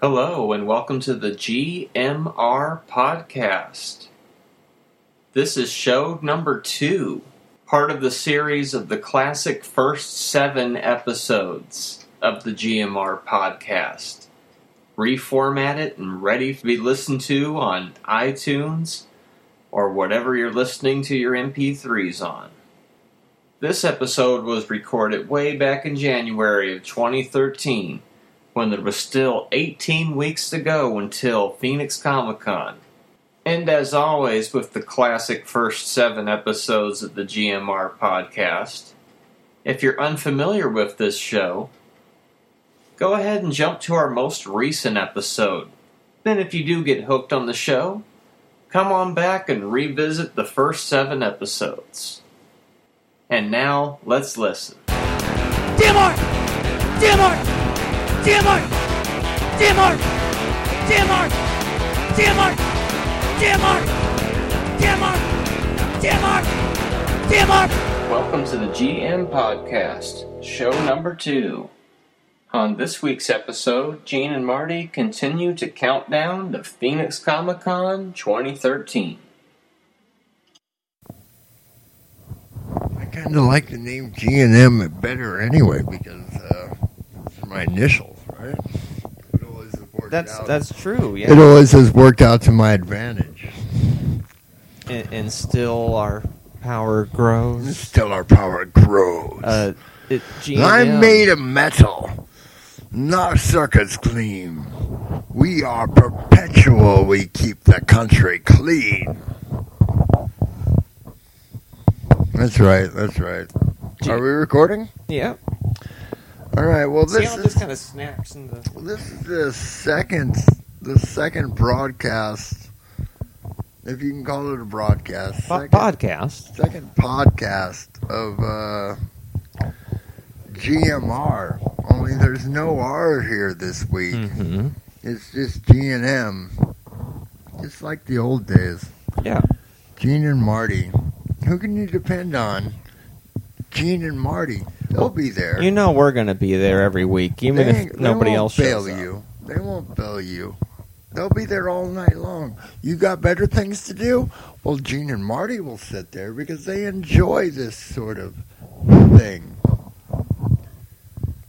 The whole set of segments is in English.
Hello, and welcome to the GMR podcast. This is show number two, part of the series of the classic first seven episodes of the GMR podcast. Reformatted and ready to be listened to on iTunes or whatever you're listening to your MP3s on. This episode was recorded way back in January of 2013 when there was still 18 weeks to go until Phoenix Comic Con. And as always, with the classic first seven episodes of the GMR podcast, if you're unfamiliar with this show, go ahead and jump to our most recent episode. Then, if you do get hooked on the show, come on back and revisit the first seven episodes. And now, let's listen. DMR! DMR! DMR! DMR! DMR! DMR! DMR! DMR! DMR! DMR! Welcome to the GM Podcast, show number two. On this week's episode, Gene and Marty continue to count down to Phoenix Comic Con 2013. I kind of like the name G and M better anyway because uh, it's my initials, right? It always has worked That's out. that's true. Yeah. It always has worked out to my advantage. and, and still our power grows. Still, our power grows. Uh, it, I'm made of metal, not circuits clean. We are perpetual. We keep the country clean. That's right. That's right. G- Are we recording? Yeah. All right. Well, this how it is just kind of snaps into. Well, this is the second, the second broadcast, if you can call it a broadcast, Po- second, podcast. second podcast of uh, GMR. Only there's no R here this week. Mm-hmm. It's just G and M, just like the old days. Yeah. Gene and Marty. Who can you depend on? Gene and Marty. They'll be there. You know we're gonna be there every week, even They if nobody won't else bail shows up. you. They won't bail you. They'll be there all night long. You got better things to do? Well, Gene and Marty will sit there because they enjoy this sort of thing.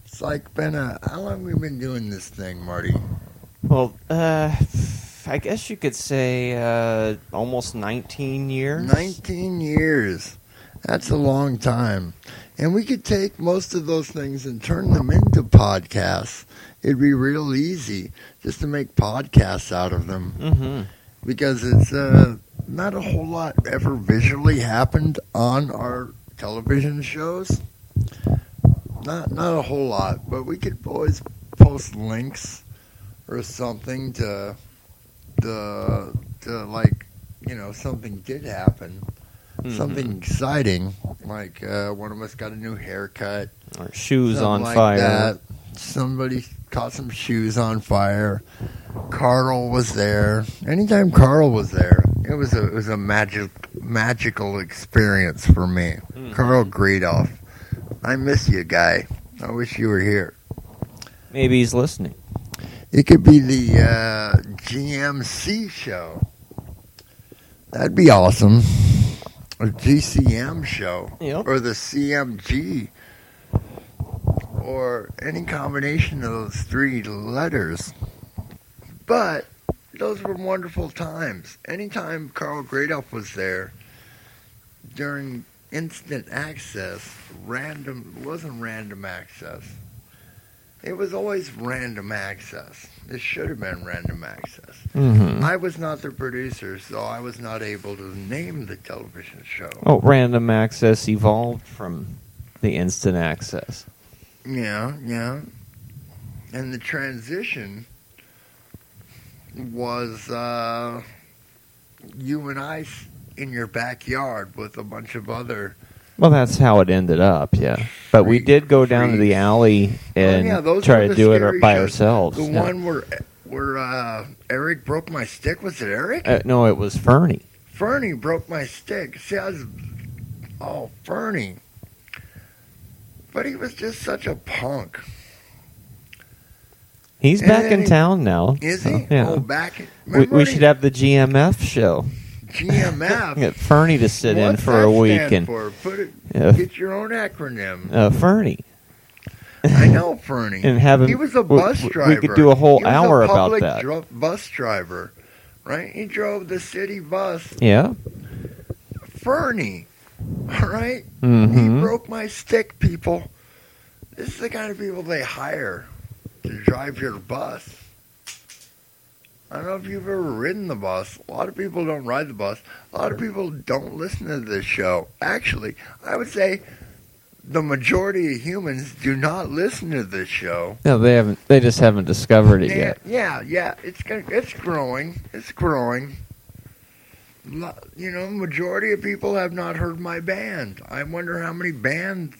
It's like been a how long we been doing this thing, Marty? Well, uh, I guess you could say uh, almost 19 years. Nineteen years. That's a long time. And we could take most of those things and turn them into podcasts. It'd be real easy just to make podcasts out of them. Mm-hmm. because it's uh, not a whole lot ever visually happened on our television shows. Not not a whole lot, but we could always post links or something to the to like you know something did happen, Mm-hmm. something exciting like uh, one of us got a new haircut, Or shoes on like fire. that. Somebody caught some shoes on fire. Carl was there. Anytime Carl was there, it was a it was a magic magical experience for me. Mhm. Carl Greedoff. I miss you, guy. I wish you were here. Maybe he's listening. It could be the uh, GMC show. That'd be awesome. A GCM show Yep. or the CMG or any combination of those three letters. But those were wonderful times. Anytime Carl Gradoff was there during instant access, random wasn't random access. It was always random access. It should have been random access. Mm-hmm. I was not the producer, so I was not able to name the television show. Oh, random access evolved from the instant access. Yeah, yeah. And the transition was uh, you and I in your backyard with a bunch of other. Well, that's how it ended up, yeah. But we did go down to the alley and oh, yeah, those try were to the do it by shows. ourselves. The yeah. one where where uh, Eric broke my stick was it Eric? Uh, no, it was Fernie. Fernie broke my stick. See, I was oh Fernie, but he was just such a punk. He's back in he- town now. Is so, he? Yeah. Oh, back. we, remember we should have the GMF show. GMF. Get Fernie to sit in What's for that a week stand and for? Put it. Yeah. Get your own acronym. uh, Fernie I know Fernie. and have him. He was a we- bus we- driver. We could do a whole He was hour about public that. dro- bus driver, right? He drove the city bus. yeah. Fernie, all right? He broke my stick, people. This is the kind of people they hire to drive your bus. I don't know if you've ever ridden the bus. A lot of people don't ride the bus. A lot of people don't listen to this show. Actually, I would say the majority of humans do not listen to this show. No, they haven't. They just haven't discovered it yet. yeah, yeah. It's it's growing. It's growing. You know, majority of people have not heard my band. I wonder how many bands,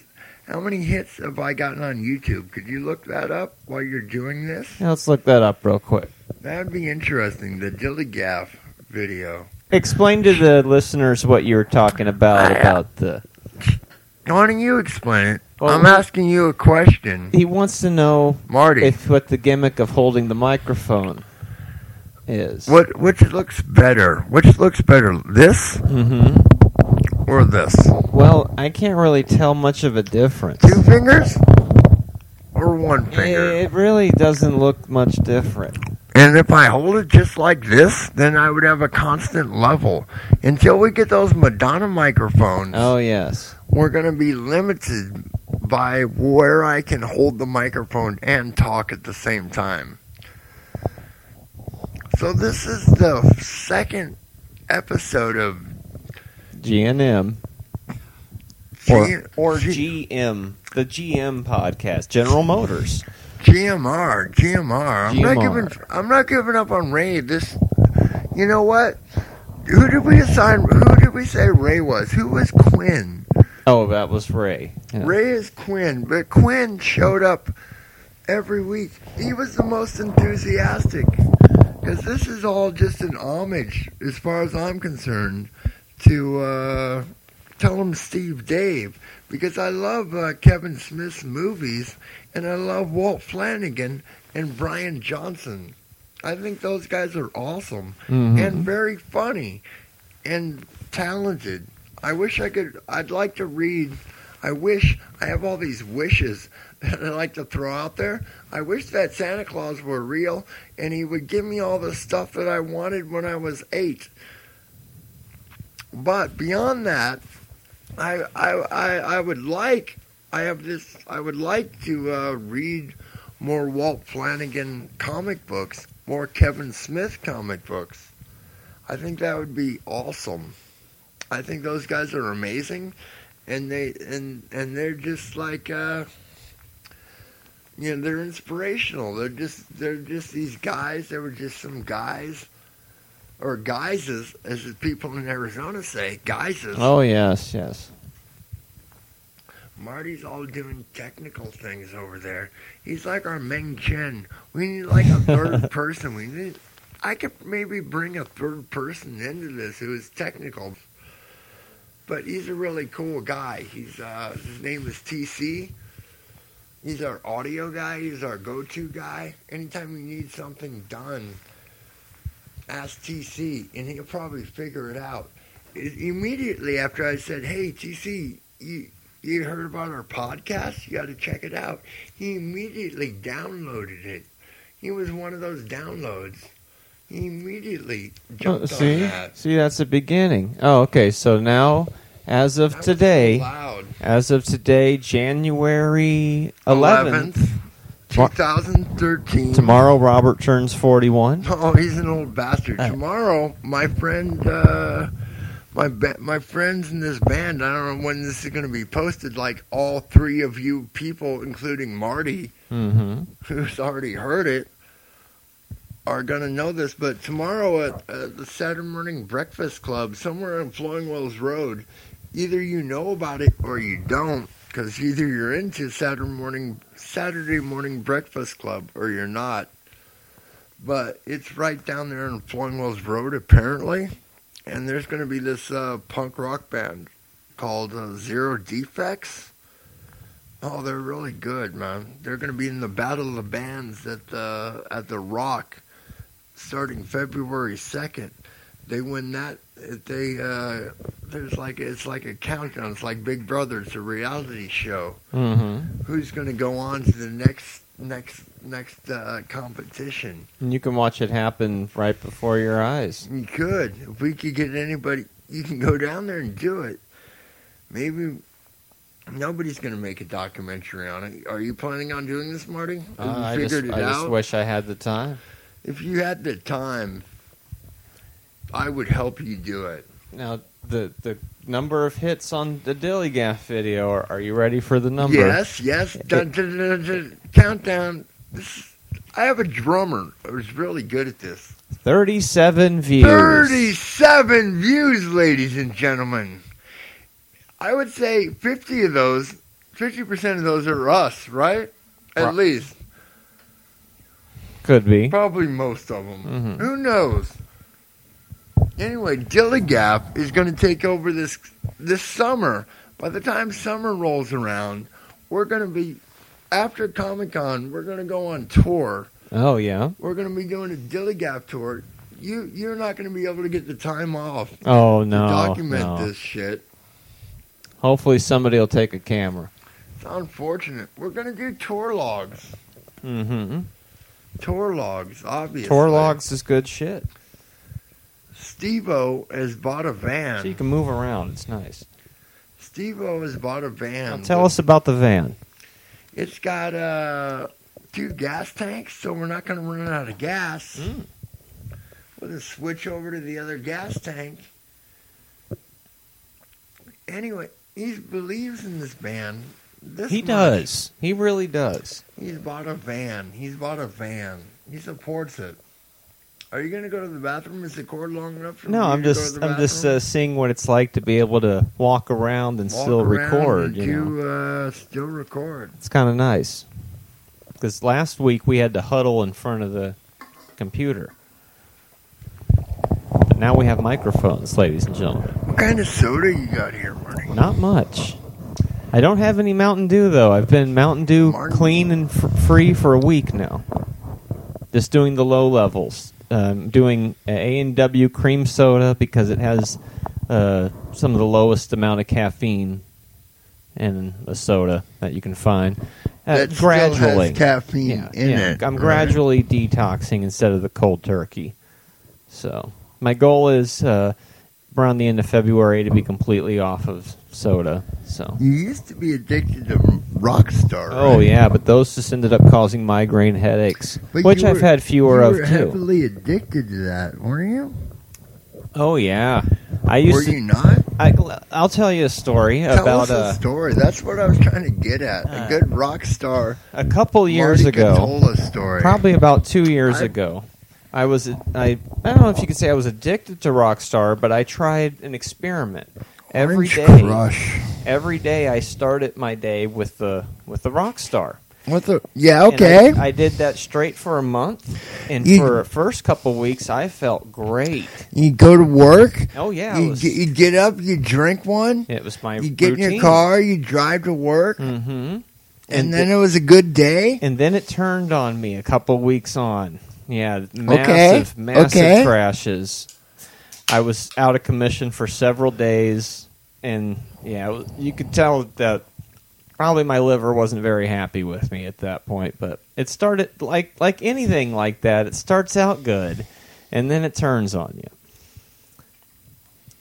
how many hits have I gotten on YouTube? Could you look that up while you're doing this? Yeah, let's look that up real quick. That would be interesting. The Dilly Gaff video. Explain to the listeners what you were talking about I- about the. Why don't you explain it? Well, I'm asking you a question, He wants to know Marty. if what the gimmick of holding the microphone is. what which looks better? Which looks better, this hmm or this? Well, I can't really tell much of a difference. Two fingers or one finger? It really doesn't look much different. And if I hold it just like this, then I would have a constant level. Until we get those Madonna microphones, Oh yes. we're going to be limited by where I can hold the microphone and talk at the same time. So this is the second episode of GNM G- or or G- GM, the GM podcast, General Motors. GMR, GMR. I'm not giving. I'm not giving up on Ray. This, you know what? Who did we assign? Who did we say Ray was? Who was Quinn? Oh, that was Ray. Yeah. Ray is Quinn, but Quinn showed up every week. He was the most enthusiastic because this is all just an homage, as far as I'm concerned, to uh, Tell 'Em Steve-Dave because I love uh, Kevin Smith's movies and I love Walt Flanagan and Brian Johnson. I think those guys are awesome Mhm. and very funny and talented. I wish I could. I'd like to read. I wish I have all these wishes that I like to throw out there. I wish that Santa Claus were real and he would give me all the stuff that I wanted when I was eight. But beyond that, I I I, I would like. I have this. I would like to uh, read more Walt Flanagan comic books, more Kevin Smith comic books. I think that would be awesome. I think those guys are amazing, and they and and they're just like uh, you know they're inspirational. They're just they're just these guys. They were just some guys, or guyses, as the people in Arizona say, guyses. Oh yes, yes. Marty's all doing technical things over there. He's like our Ming Chen. We need like a third person. We need. I could maybe bring a third person into this who is technical. But he's a really cool guy. He's uh, his name is TC. He's our audio guy. He's our go-to guy. Anytime we need something done, ask TC, and he'll probably figure it out. Immediately after I said, "Hey, TC, you you heard about our podcast? You got to check it out." He immediately downloaded it. He was one of those downloads. He immediately Oh, jumped on see, that. see, that's the beginning. Oh, okay. So now, as of That was so today, as of today, January eleventh. 2013. Tomorrow, Robert turns forty-one. Oh, he's an old bastard. Uh. Tomorrow, my friend, uh, my ba- my friends in this band. I don't know when this is going to be posted. Like all three of you people, including Marty, Mm-hmm. who's already heard it, are going to know this. But tomorrow at uh, the Saturday Morning Breakfast Club, somewhere on Flowing Wells Road, either you know about it or you don't, because either you're into Saturday morning Saturday Morning Breakfast Club or you're not. But it's right down there on Flowing Wells Road, apparently, and there's going to be this uh, punk rock band called uh, Zero Defects. Oh, they're really good, man. They're going to be in the Battle of the Bands at the at the Rock, starting February second. They win that. They uh, there's like it's like a countdown. It's like Big Brother. It's a reality show. Mm-hmm. Who's going to go on to the next next next uh, competition? And you can watch it happen right before your eyes. You could. If we could get anybody, you can go down there and do it. Maybe nobody's going to make a documentary on it. Are you planning on doing this, Marty? Uh, I just, I just wish I had the time. If you had the time, I would help you do it. Now, the the number of hits on the Dilly Gaff video. Are, are you ready for the number? Yes, yes. Dun, dun, dun, countdown. This, I have a drummer who's really good at this. Thirty-seven views. 37 views, ladies and gentlemen. I would say 50 of those, 50% of those are us, right? At least. Could be. Probably most of them. Mhm. Who knows? Anyway, Dilly Gap is going to take over this this summer. By the time summer rolls around, we're going to be after Comic Con. We're going to go on tour. Oh yeah. We're going to be doing a Dilly Gap tour. You you're not going to be able to get the time off Oh no. to document no. this shit. Hopefully somebody will take a camera. It's unfortunate. We're going to do tour logs. Mm-hmm. Tour logs, obviously. Tour logs is good shit. Steve-O has bought a van. So you can move around. It's nice. Steve-O has bought a Now van. tell with- us about the van. It's got uh, two gas tanks, so we're not going to run out of gas. Mm. With a switch over to the other gas tank. Anyway, he believes in this van. This He much. does. He really does. He's bought a van. He's bought a van. He supports it. Are you going to go to the bathroom? Is the cord long enough for No, you I'm just I'm just uh, seeing what it's like to be able to walk around and Walk still around record. and You know, uh, still record. it's kind of nice. Because last week we had to huddle in front of the computer. But now we have microphones, ladies and gentlemen. What kind of soda you got here, Marty? Not much. I don't have any Mountain Dew though. I've been Mountain Dew Martin. clean and f- free for a week now. Just doing the low levels. Um, doing A and W cream soda because it has uh, some of the lowest amount of caffeine in a soda that you can find. Uh, that gradually, still has caffeine yeah, in yeah. it. I'm right? gradually detoxing instead of the cold turkey. So my goal is uh, around the end of February to be completely off of soda. So. You used to be addicted to Rockstar. Oh right? yeah, but those just ended up causing migraine headaches, But which I've were- had fewer you of were too. heavily addicted to that, weren't you? Oh yeah, I used. Were used you to. not? I, I'll tell you a story Tell about us a uh, story. That's what I was trying to get at. Uh, a good rock star. a couple years Marty ago, probably about two years I- ago. I was I I don't know if you could say I was addicted to Rockstar, but I tried an experiment. Every Orange day, Crush. every day I started my day with the with the Rockstar. What the? Yeah. Okay. I, I did that straight for a month, and You- for the first couple weeks, I felt great. you go to work. Oh yeah, you, was, get, you get up. You drink one. it was my You get in your car. You drive to work. Mm-hmm. And, And then th- it was a good day. and then it turned on me a couple weeks on. Yeah, massive, Okay, massive okay. crashes. I was out of commission for several days, and yeah, you could tell that probably my liver wasn't very happy with me at that point. But it started like like anything like that. It starts out good, and then it turns on you.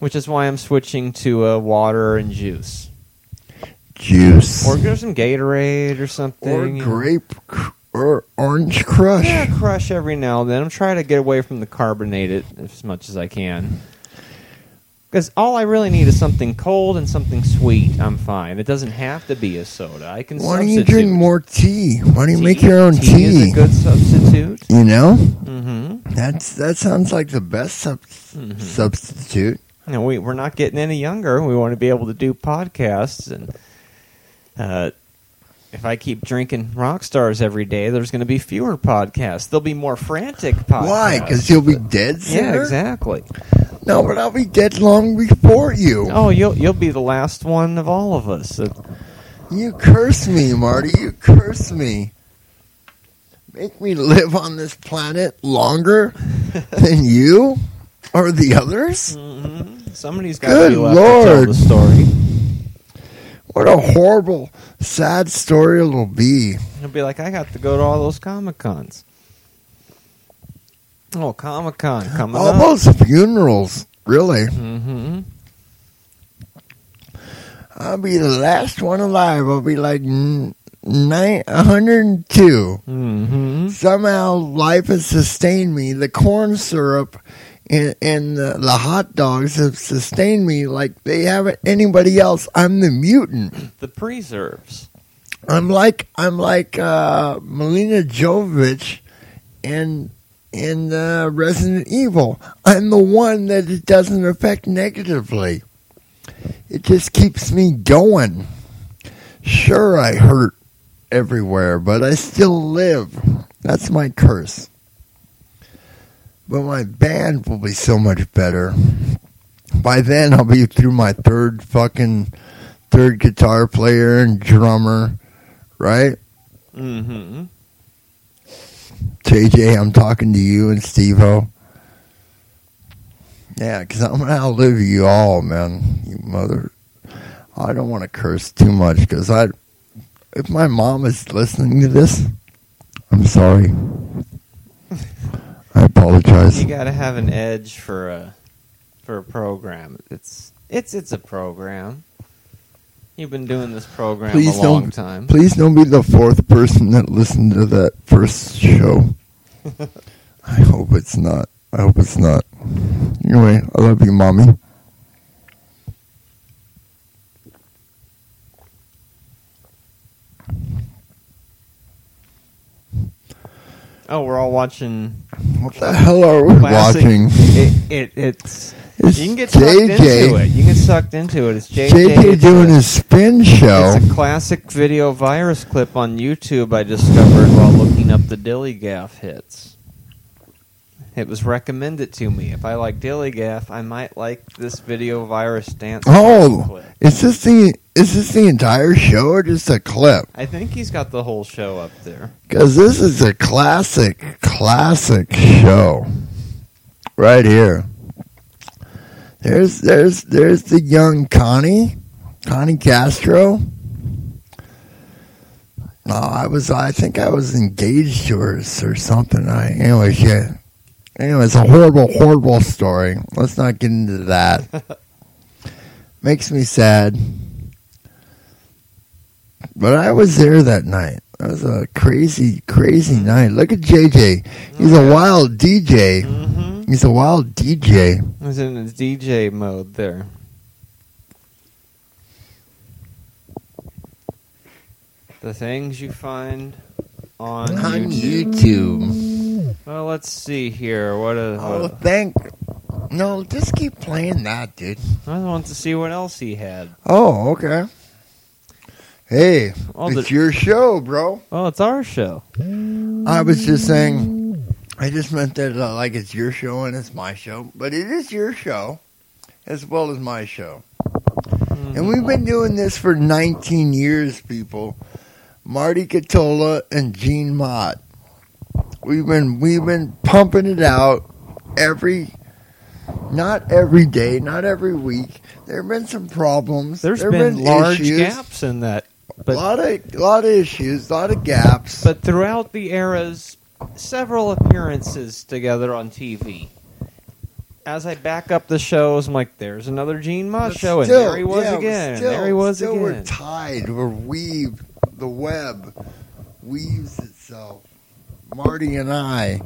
Which is why I'm switching to uh, water and juice, Juice. or go some Gatorade or something. or grape or orange crush. Yeah, crush every now and then. I'm trying to get away from the carbonated as much as I can. Because all I really need is something cold and something sweet. I'm fine. It doesn't have to be a soda. I can Why don't you substitute. drink more tea? Why don't you Tea- make your own tea? is a good substitute. you know, Mm-hmm. that's that sounds like the best sub- Mhm. substitute. And we we're not getting any younger. We want to be able to do podcasts, and uh, if I keep drinking rock stars every day, there's going to be fewer podcasts. There'll be more frantic podcasts. Why? Because you'll be dead sooner. yeah, exactly. No, but I'll be dead long before you. Oh, you'll you'll be the last one of all of us. Uh, You curse me, Marty. You curse me. Make me live on this planet longer than you or the others? Mm-hmm. Somebody's got Good to be left to tell the story. What a horrible, sad story it'll be. He'll be like, I got to go to all those Comic Cons. Oh, Comic Con coming All up. those funerals, really. Mm-hmm. I'll be the last one alive. I'll be like nine, 102. Mm-hmm. Somehow life has sustained me. The corn syrup and, and the, the hot dogs have sustained me like they haven't anybody else. I'm the mutant. The preserves. I'm like I'm like uh, Melina Jovovich in in uh, Resident Evil. I'm the one that it doesn't affect negatively. It just keeps me going. Sure, I hurt everywhere, but I still live. That's my curse. But my band will be so much better. By then, I'll be through my third fucking third guitar player and drummer right? Mm-hmm. JJ, I'm talking to you and Steve O. Yeah, because I'm going to outlive you all, man. You mother. I don't want to curse too much because I. If my mom is listening to this, I'm sorry. I apologize. You got to have an edge for a for a program. It's it's it's a program. You've been doing this program Please a long don't- time. Please don't be the fourth person that listened to that first show. I hope it's not. I hope it's not. Anyway, I love you, mommy. Oh, we're all watching What the hell are we classic. watching? It, it it's It's you can get sucked JJ. into it. You can get sucked into it. It's JJ. JJ It's doing a- his spin show. It's a classic video virus clip on YouTube I discovered while looking up the Dilly Gaff hits. It was recommended to me. If I like Dilly Gaff, I might like this video virus dance Oh. clip. Is this the is this the entire show or just a clip? I think he's got the whole show up there. Because this is a classic, classic show right here. There's there's there's the young Connie, Connie Castro. No, I was I think I was engaged to her or something. I anyway, yeah. Anyway, it's a horrible, horrible story. Let's not get into that. Makes me sad. But I was there that night. That was a crazy, crazy night. Look at JJ. He's a wild DJ. Mm-hmm. He's a wild DJ. He's in his DJ mode there. The things you find on, On YouTube. YouTube. Well, let's see here. What a, Oh, what thank. No, just keep playing that, dude. I want to see what else he had. Oh, okay. Hey, Oh, it's the- your show, bro. Oh, it's our show. I was just saying, I just meant that uh, like it's your show and it's my show, but it is your show as well as my show. And we've been doing this for 19 years, people. Marty Catola and Gene Mott. We've been we've been pumping it out every not every day, not every week. There have been some problems. There's There been, have large issues. gaps in that, a lot of lot of issues, a lot of gaps. but throughout the eras, several appearances together on TV. As I back up the shows, I'm like, "There's another Gene Moss But show," and there he was yeah, again. still- there he was still again. We're tied. We're weaved. The web weaves itself. Marty and I.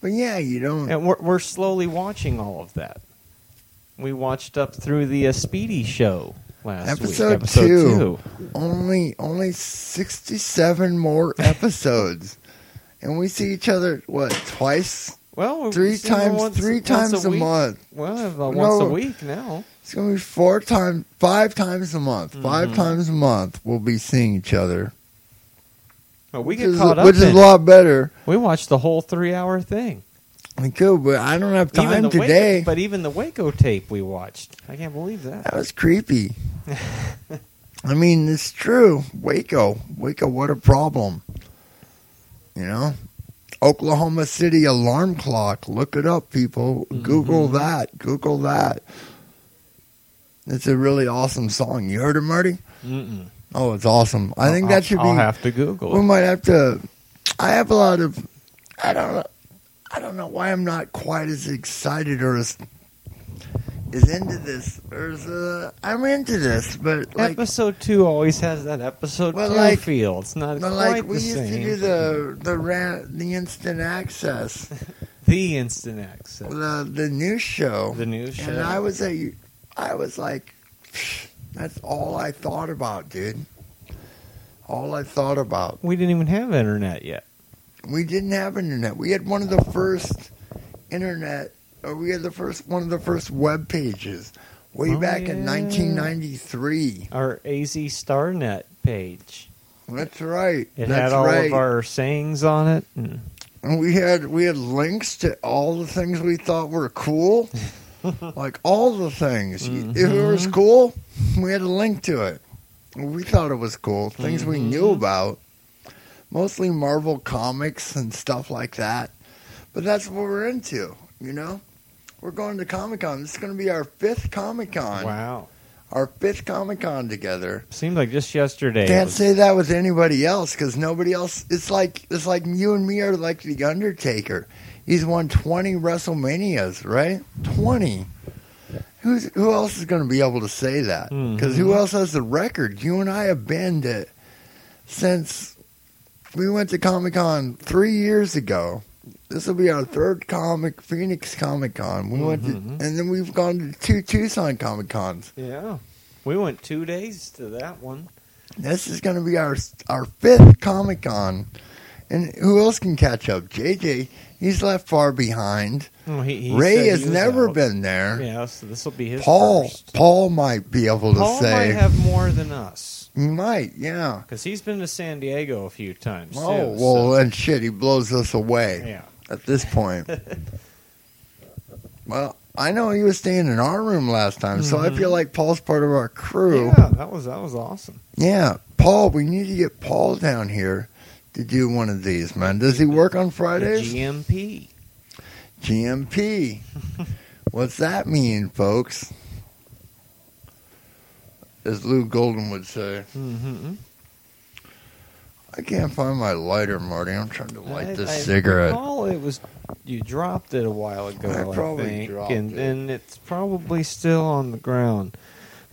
But yeah, you don't. And we're, we're slowly watching all of that. We watched up through the uh, Speedy show last Episode week. Episode two. two. Only only sixty seven more episodes, and we see each other what twice, Well, three times, once- three times a, week. month. Well, uh, No. once a week now. It's gonna be four times, five times a month. Five Mhm. times a month, we'll be seeing each other, Well, we which, get is, caught up. which is a lot better. We watched the whole three-hour thing. I could, but I don't have time today. Waco, but even the Waco tape we watched. I can't believe that. That was creepy. I mean, it's true. Waco, Waco, what a problem. You know, Oklahoma City alarm clock. Look it up, people. Google that. Google that. It's a really awesome song. You heard it, Marty? Mm-mm. Oh, it's awesome. I think I'll- that should I'll be. have to Google. we it. might have to. I have a lot of. I don't know. I don't know why I'm not quite as excited or as is into this. Or as, uh, I'm into this, but like, episode two always has that episode Well, two like- feel. It's not but quite like we the used same. to do the the ran, the instant access, the instant access, the the news show, the news show. and I was a, I was like, that's all I thought about, dude. All I thought about. we didn't even have internet yet. We didn't have internet. We had one of the first internet, or we had the first one of the first web pages way Oh, back in 1993. Our AZ StarNet page. That's right. It That's had all right. of our sayings on it. And And we had we had links to all the things we thought were cool, like all the things. If mm-hmm. it was cool, we had a link to it. We thought it was cool. Things we mm-hmm. knew about, mostly Marvel comics and stuff like that. But that's what we're into, you know. We're going to Comic Con. This is going to be our fifth Comic Con. wow, Our fifth Comic Con together. seemed like just yesterday. Can't was- say that with anybody else because nobody else. It's like it's like you and me are like the Undertaker. He's won twenty WrestleManias, right? Twenty. Who's who else is going to be able to say that? Because who Mhm. else has the record? You and I have been to since we went to Comic Con three years ago. This will be our third comic Phoenix Comic Con. We went to, Mhm. and then we've gone to two Tucson Comic Cons. Yeah, we went two days to that one. This is going to be our our fifth Comic Con, and who else can catch up? JJ, he's left far behind. Oh, he, he Ray has never out. been there. Yeah, so this will be his Paul, first. Paul might be able to Paul say might have more than us he might, yeah. because he's been to San Diego a few times. Oh too, well, so- and shit, he blows us away yeah. at this point. well, I know he was staying in our room last time, so I Mhm. feel like Paul's part of our crew. Yeah, that was that was awesome. Yeah, Paul, we need to get Paul down here to do one of these, man. Does he work on Fridays? GMP. GMP. What's that mean, folks? As Lou Golden would say. Mm-hmm. I can't find my lighter, Marty. I'm trying to light I, this I cigarette. recall it was you dropped it a while ago. I I, probably think, dropped and it. and it's probably still on the ground.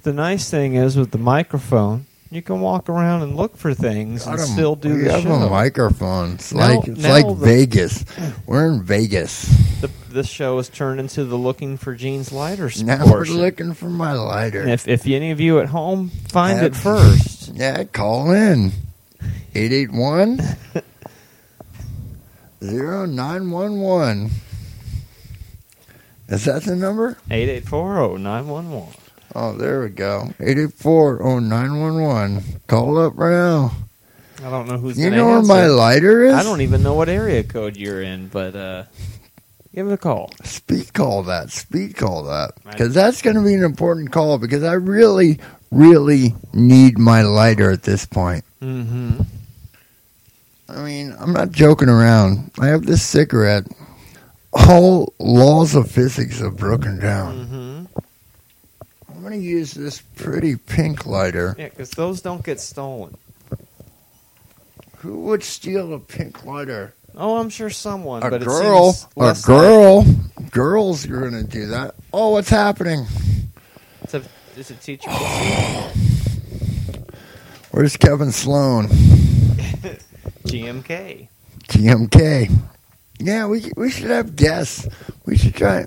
The nice thing is with the microphone, you can walk around and look for things and still do we the have show. a microphone. It's Now- like it's now like the- Vegas. We're in Vegas. the, this show has turned into the looking for Gene's lighter Now we're looking for my lighter. And if if any of you at home find it first, Yeah, call in. 881 0911. Is that the number? 8840911. Oh, there we go. 884 0911. Call up right now. I don't know who's You know where answer. my lighter is? I don't even know what area code you're in, but uh, give it a call. Speed call that. Speed call that. Because that's going to be an important call because I really, really need my lighter at this point. Mm-hmm. I mean, I'm not joking around. I have this cigarette. All laws of physics have broken down. Mm-hmm. I'm going to use this pretty pink lighter. Yeah, because those don't get stolen. Who would steal a pink lighter? Oh, I'm sure someone. A but girl. It A girl. Girls You're going to do that. Oh, what's happening? It's, a, it's a teacher. Where's Kevin Sloan? GMK. GMK. Yeah, we we should have guests. We should try.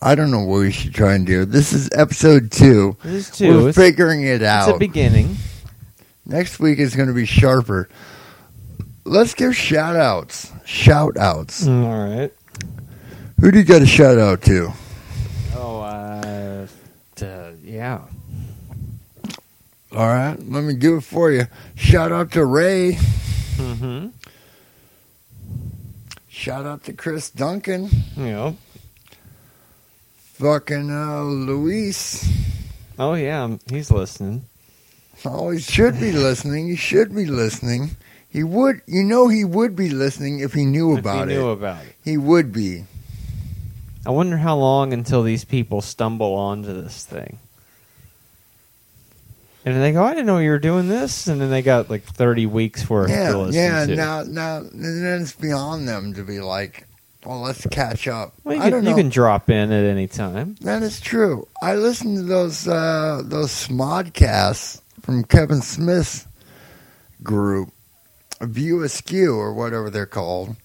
I don't know what we should try and do. This is episode two. This is 2 We're it's, figuring it out. it's a beginning. Next week is going to be sharper. Let's give shout outs. Shout outs. All right. Who do you got a shout out to? Oh, uh, uh, yeah. All right, let me do it for you. Shout out to Ray. Mm-hmm. Shout out to Chris Duncan. Yeah. Fucking uh, Luis. Oh, yeah. um, He's listening. Oh, he should be listening. He should be listening. He would, you know, he would be listening if he knew If about he knew it. about it. He would be. I wonder how long until these people stumble onto this thing. And then they go, I didn't know you were doing this. And then they got like 30 weeks worth to Yeah, listen yeah. to. Now, now, and then it's beyond them to be like, well, let's catch up. well, you, I can, don't you know. can drop in at any time. That is true. I listened to those uh, those smodcasts from Kevin Smith's group, View Askew or whatever they're called.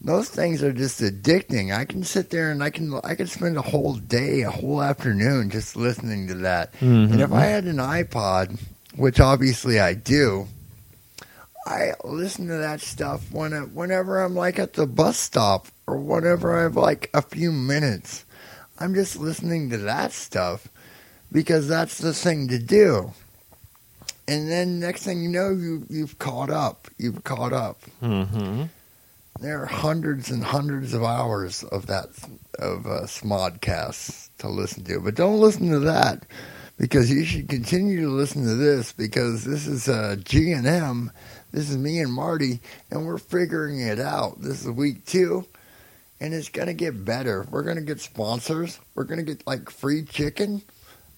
Those things are just addicting. I can sit there and I can I can spend a whole day, a whole afternoon just listening to that. And if. I had an iPod, which obviously I do, I listen to that stuff when whenever I'm like at the bus stop or whatever I have like a few minutes. I'm just listening to that stuff because that's the thing to do. And then next thing you know, you you've caught up. You've caught up. Mm-hmm. There are hundreds and hundreds of hours of that of uh, Smodcasts to listen to, but don't listen to that because you should continue to listen to this because this is uh, G and M. This is me and Marty, and we're figuring it out. This is week two, and it's gonna get better. We're gonna get sponsors. We're gonna get like free chicken,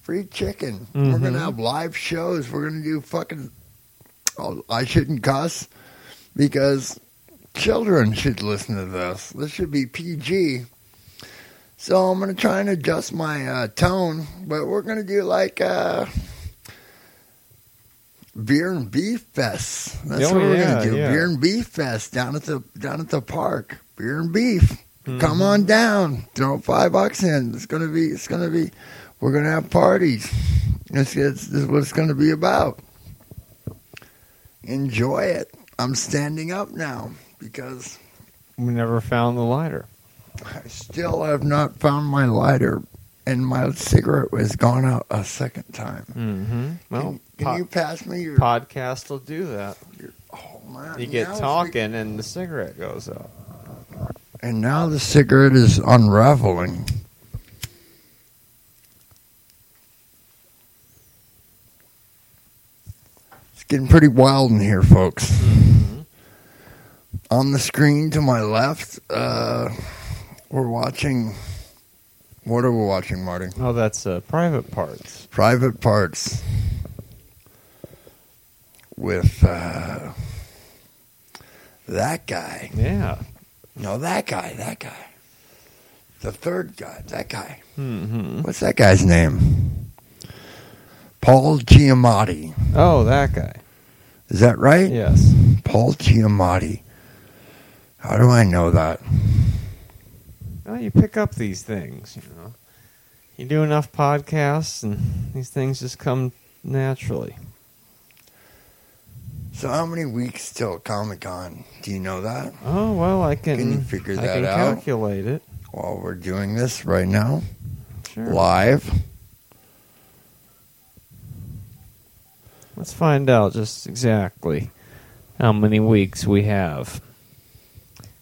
free chicken. We're Mhm. gonna have live shows. We're gonna do fucking. Oh, I shouldn't cuss because children should listen to this. This should be PG. So I'm gonna try and adjust my uh, tone, but we're gonna do like uh, beer and beef fest. That's Oh, what we're yeah, gonna do. yeah. Beer and beef fest down at the down at the park. Beer and beef. Mm-hmm. Come on down. Throw five bucks in. It's gonna be. It's gonna be. We're gonna have parties. It's, it's, this is what it's gonna be about. Enjoy it. I'm standing up now because We never found the lighter. I still have not found my lighter, and my cigarette was gone out a second time. Mm-hmm. Well, can, can po- you pass me your? podcast will do that. oh man! You get talking and the cigarette goes out. And now the cigarette is unraveling. It's getting pretty wild in here, folks. On the screen to my left, uh, we're watching. What are we watching, Marty? Oh, that's uh, private parts. Private Parts with uh, that guy. Yeah. No, that guy. That guy. The third guy. That guy. Mm-hmm. What's that guy's name? Paul Giamatti. Oh, that guy. Is that right? Yes. Paul Giamatti. How do I know that? Well, you pick up these things, you know. You do enough podcasts, and these things just come naturally. So, how many weeks till Comic Con? Do you know that? Oh well, I can. Can you figure I that can out? calculate it. While we're doing this right now, Sure. live. Let's find out just exactly how many weeks we have.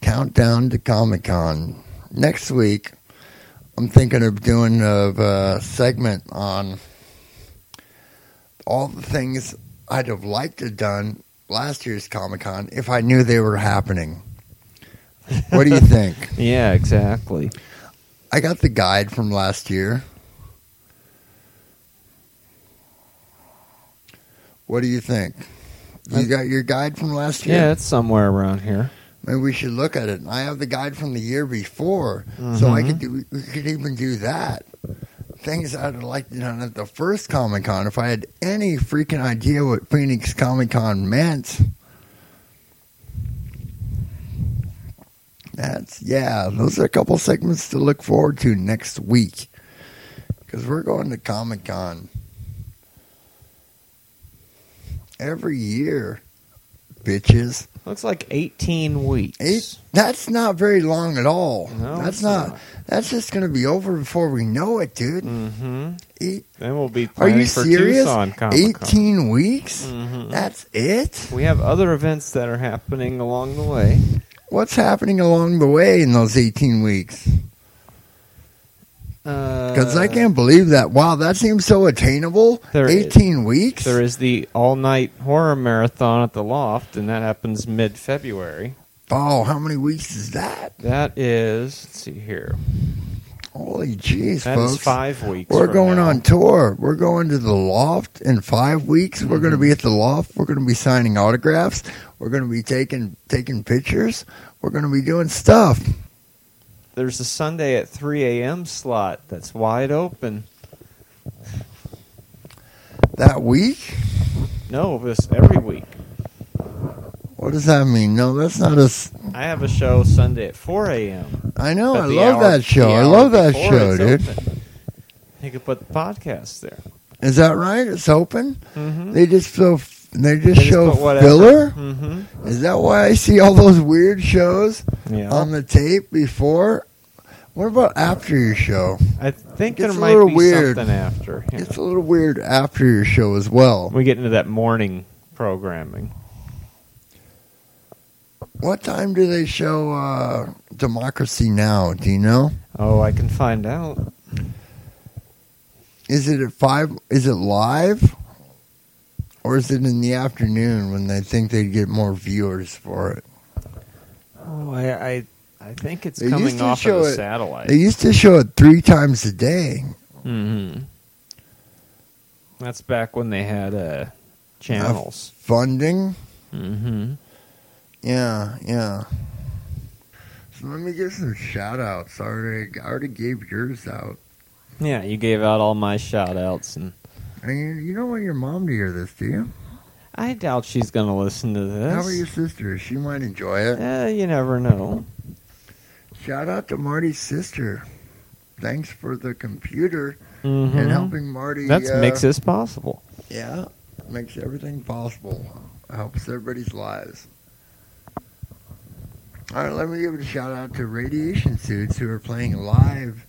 countdown to Comic Con. Next week, I'm thinking of doing a, a segment on all the things I'd have liked to have done last year's Comic Con if I knew they were happening. What do you think? Yeah, exactly. I got the guide from last year. What do you think? You got your guide from last year? Yeah, it's somewhere around here. Maybe we should look at it. I have the guide from the year before, so I Mhm. could do. We could even do that. Things I'd like to done at the first Comic Con. If I had any freaking idea what Phoenix Comic Con meant, that's yeah. Those are a couple segments to look forward to next week because we're going to Comic Con every year, bitches. Looks like 18 weeks. Eight? That's not very long at all. No, that's not, not. That's just going to be over before we know it, dude. Mm-hmm. Eight, Then we'll be are you for serious? Tucson Comic Con. Eighteen weeks? Mhm. That's it? We have other events that are happening along the way. What's happening along the way in those eighteen weeks? Uh, because I can't believe that. Wow, that seems so attainable. There is. 18 weeks? There is the all night horror marathon at the loft, and that happens mid February. Oh, how many weeks is that? That is, let's see here. Holy jeez, folks. five weeks. We're going now. on tour. We're going to the loft in five weeks. We're going to be at the loft. We're going to be signing autographs. We're going to be taking taking pictures. We're going to be doing stuff. There's a Sunday at 3 a.m. slot that's wide open. That week? No, this every week. What does that mean? No, that's not a. s- I have a show Sunday at 4 a.m. I know. I love hour- that show. I love that show, dude. open. You could put the podcast there. Is that right? It's open. Mm-hmm. They just fill. They just They just show filler. Mm-hmm. Is that why I see all those weird shows Yeah. on the tape before? What about after your show? I think It's there might be weird. something after. yeah. It's a little weird after your show as well. we get into that morning programming. What time do they show uh, Democracy Now? Do you know? Oh, I can find out. Is it at five? Is it live, or is it in the afternoon when they think they'd get more viewers for it? Oh, I I, I think it's They used coming to off show of the it- satellite. They used to show it three times a day. mm-hmm. That's back when they had uh, channels. Funding, mm-hmm. yeah, yeah. So let me give some shout outs. I already, I already gave yours out. Yeah, you gave out all my shout outs, and And you, you don't want your mom to hear this, do you? I doubt she's going to listen to this. How about your sister? She might enjoy it. Eh, you never know. Shout out to Marty's sister. Thanks for the computer Mhm. and helping Marty. That uh, makes this possible. Yeah, makes everything possible. Helps everybody's lives. All right, let me give a shout out to Radiation Suits who are playing live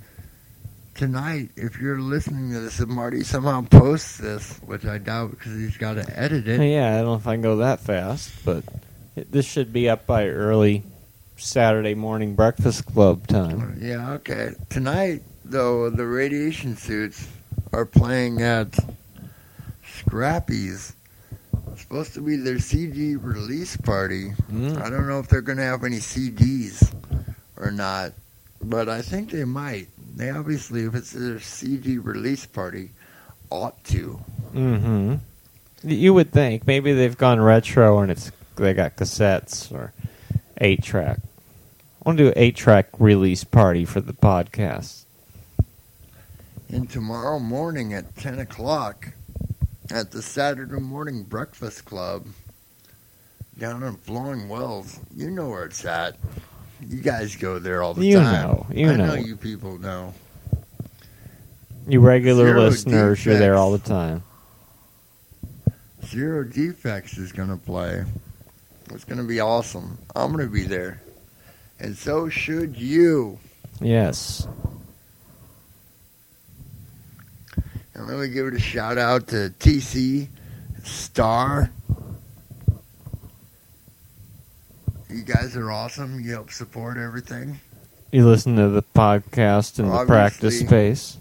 tonight. If you're listening to this and Marty somehow posts this, which I doubt because he's got to edit it. Yeah, I don't know if I can go that fast, but it, this should be up by early Saturday morning breakfast club time. Yeah, okay. Tonight, though, the Radiation Suits are playing at Scrappy's. It's supposed to be their CD release party. Mm. I don't know if they're going to have any CDs or not, but I think they might. They obviously, if it's their CD release party, ought to. Mm-hmm. You would think maybe they've gone retro and it's they got cassettes or eight track. I want to do an eight track release party for the podcast. And tomorrow morning at 10 o'clock at the Saturday Morning Breakfast Club down in Flowing Wells. You know where it's at. You guys go there all the You time. know, you I know. know. you people know. You regular Zero listeners, you're there all the time. Zero Defects is going to play. It's going to be awesome. I'm going to be there. And so should you. Yes. And let me give it a shout out to TC Star. You guys are awesome. You help support everything. You listen to the podcast in the practice space.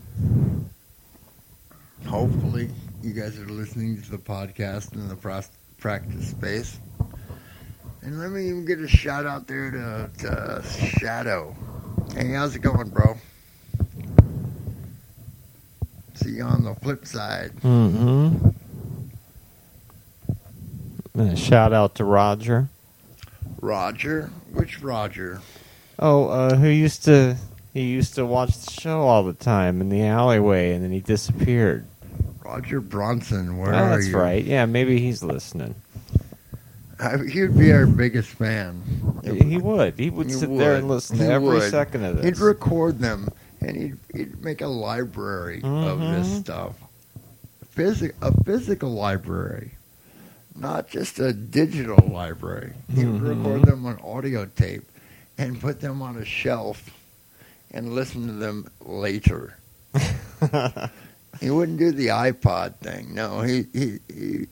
Hopefully, you guys are listening to the podcast in the pros- practice space. And let me even get a shout out there to, to Shadow. Hey, how's it going, bro? See you on the flip side. Mm-hmm. And a shout out to Roger. Roger? Which Roger? Oh, uh, who used to he used to watch the show all the time in the alleyway, and then he disappeared. Roger Bronson, where oh, are that's you? right. Yeah, maybe he's listening. I, he'd be our biggest fan. He would. He would He sit there and listen He to every would. second of this. He'd record them, and he'd, he'd make a library of this Mhm. stuff. Physi- a physical library, not just a digital library. He'd Mhm. record them on audio tape and put them on a shelf and listen to them later. He wouldn't do the iPod thing. No, he, he, he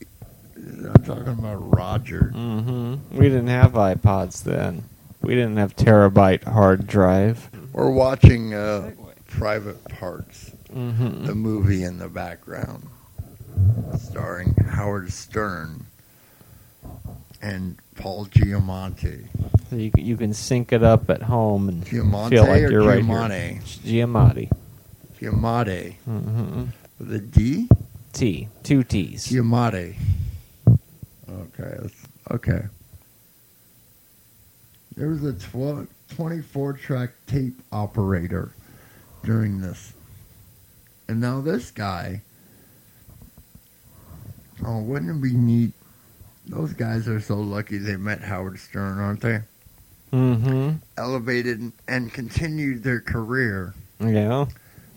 I'm talking about Roger. hmm We didn't have iPods then. We didn't have terabyte hard drive. We're watching uh, Private Parts, Mm-hmm. the movie in the background, starring Howard Stern and Paul Giamatti. So you you can sync it up at home and Giamatti feel like or you're right Giamatti? here. Giamatti. Giamatti Mm-hmm. with a D. T. Two T's. Giamatti. Okay, okay. There was a 12, 24 track tape operator during this. And now this guy. Oh, wouldn't it be neat? Those guys are so lucky they met Howard Stern, aren't they? Mm-hmm. Elevated and continued their career Yeah.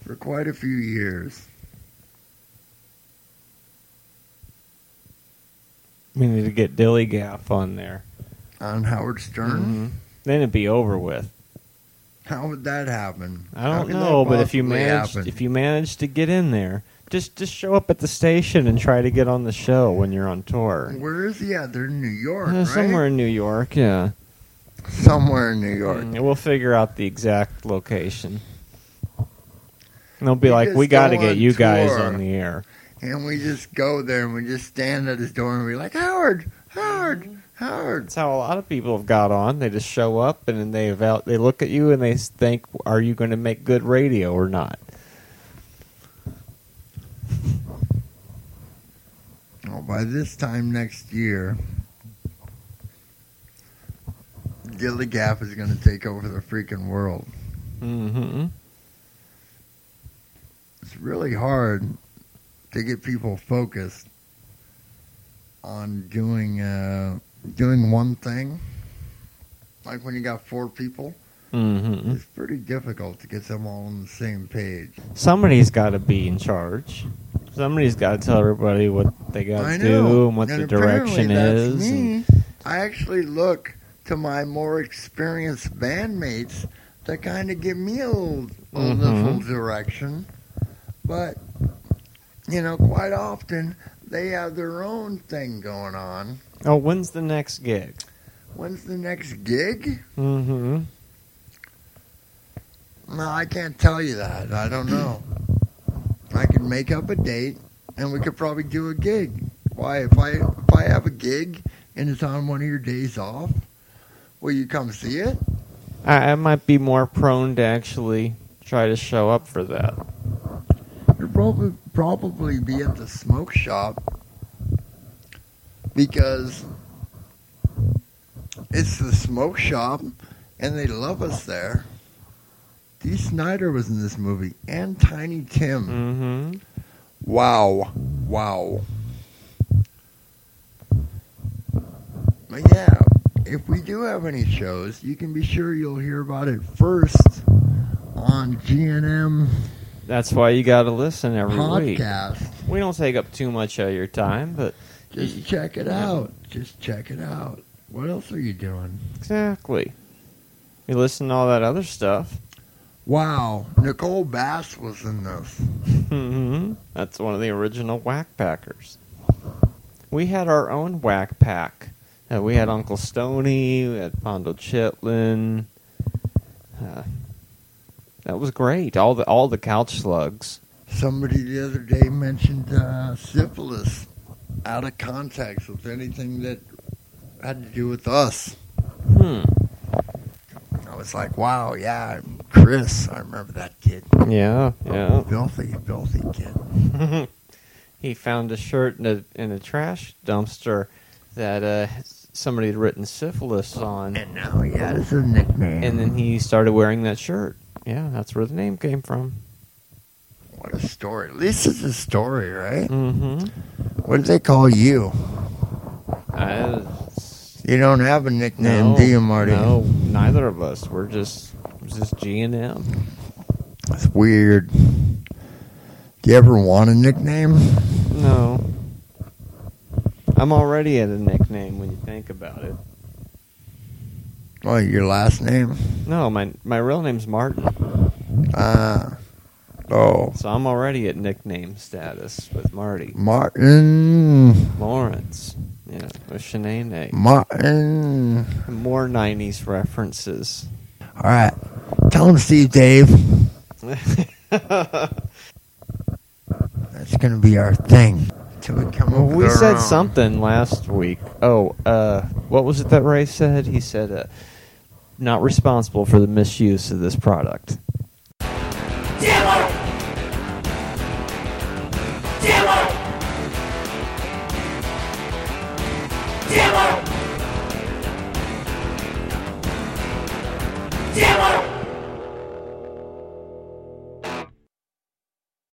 for quite a few years. We need to get Dilly Gaff on there. On Howard Stern? Mhm. Then it'd be over with. How would that happen? I don't know, but if you possibly manage happen? if you manage to get in there, just just show up at the station and try to get on the show when you're on tour. Where is he at? They're in New York, Uh, right? Somewhere in New York, yeah. Somewhere in New York. Mm, we'll figure out the exact location. And they'll be We like, just "We got to go get on you guys tour." on the air." And we just go there and we just stand at his door and we're like, Howard, Howard, Howard. That's how a lot of people have got on. They just show up and then they eval- they look at you and they s- think, "Are you going to make good radio or not?" By this time next year, Gilly Gaff is going to take over the freaking world. Mm-hmm. It's really hard to get people focused on doing uh, doing one thing. Like when you got four people, Mm-hmm. it's pretty difficult to get them all on the same page. Somebody's got to be in charge. Somebody's got to tell everybody what they got I to know. do and what And the direction is. and- I actually look to my more experienced bandmates to kind of give me a little, a Mhm. little direction. But, you know, quite often they have their own thing going on. oh, when's the next gig? When's the next gig? Mm-hmm. No, I can't tell you that. I don't know. I could make up a date, and we could probably do a gig. Why? If I if I have a gig and it's on one of your days off, will you come see it? I, I might be more prone to actually try to show up for that. You'll probably probably be at the smoke shop because it's the smoke shop, and they love us there. Dee Snider was in this movie, and Tiny Tim. Mm-hmm. Wow. Wow. But yeah, if we do have any shows, you can be sure you'll hear about it first on GNM That's why you got to listen every week. podcast. We don't take up too much of your time, but Just check it out. Just check it out. What else are you doing? exactly. You listen to all that other stuff. Wow, Nicole Bass was in this. hmm That's one of the original Wack Packers. We had our own Wack Pack. Uh, we had Uncle Stony, we had Pondo Chitlin. Uh, that was great. All the all the couch slugs. Somebody the other day mentioned uh, syphilis out of context with anything that had to do with us. Hmm. I was like, wow, yeah, Chris, I remember that kid. Yeah, yeah. Filthy, filthy kid. he found a shirt in a in a trash dumpster that uh, somebody had written syphilis on, And now he has a nickname. and then he started wearing that shirt. Yeah, that's where the name came from. what a story. At least it's a story, right? Mm-hmm. What did they call you? I, You don't have a nickname, no, do you, Marty? No, neither of us. We're just just G and M. That's weird. Do you ever want a nickname? No, I'm already at a nickname when you think about it. Oh, your last name? No, my my real name's Martin, Ah. Oh. so I'm already at nickname status with Marty Martin. Lawrence. Yeah, with Shanae. Martin. More '90s references. All right. Tell 'Em Steve-Dave. That's going to be our thing. Till we come Well, we said own. something last week. Oh, uh, what was it that Ray said? He said, uh, not responsible for the misuse of this product. Damn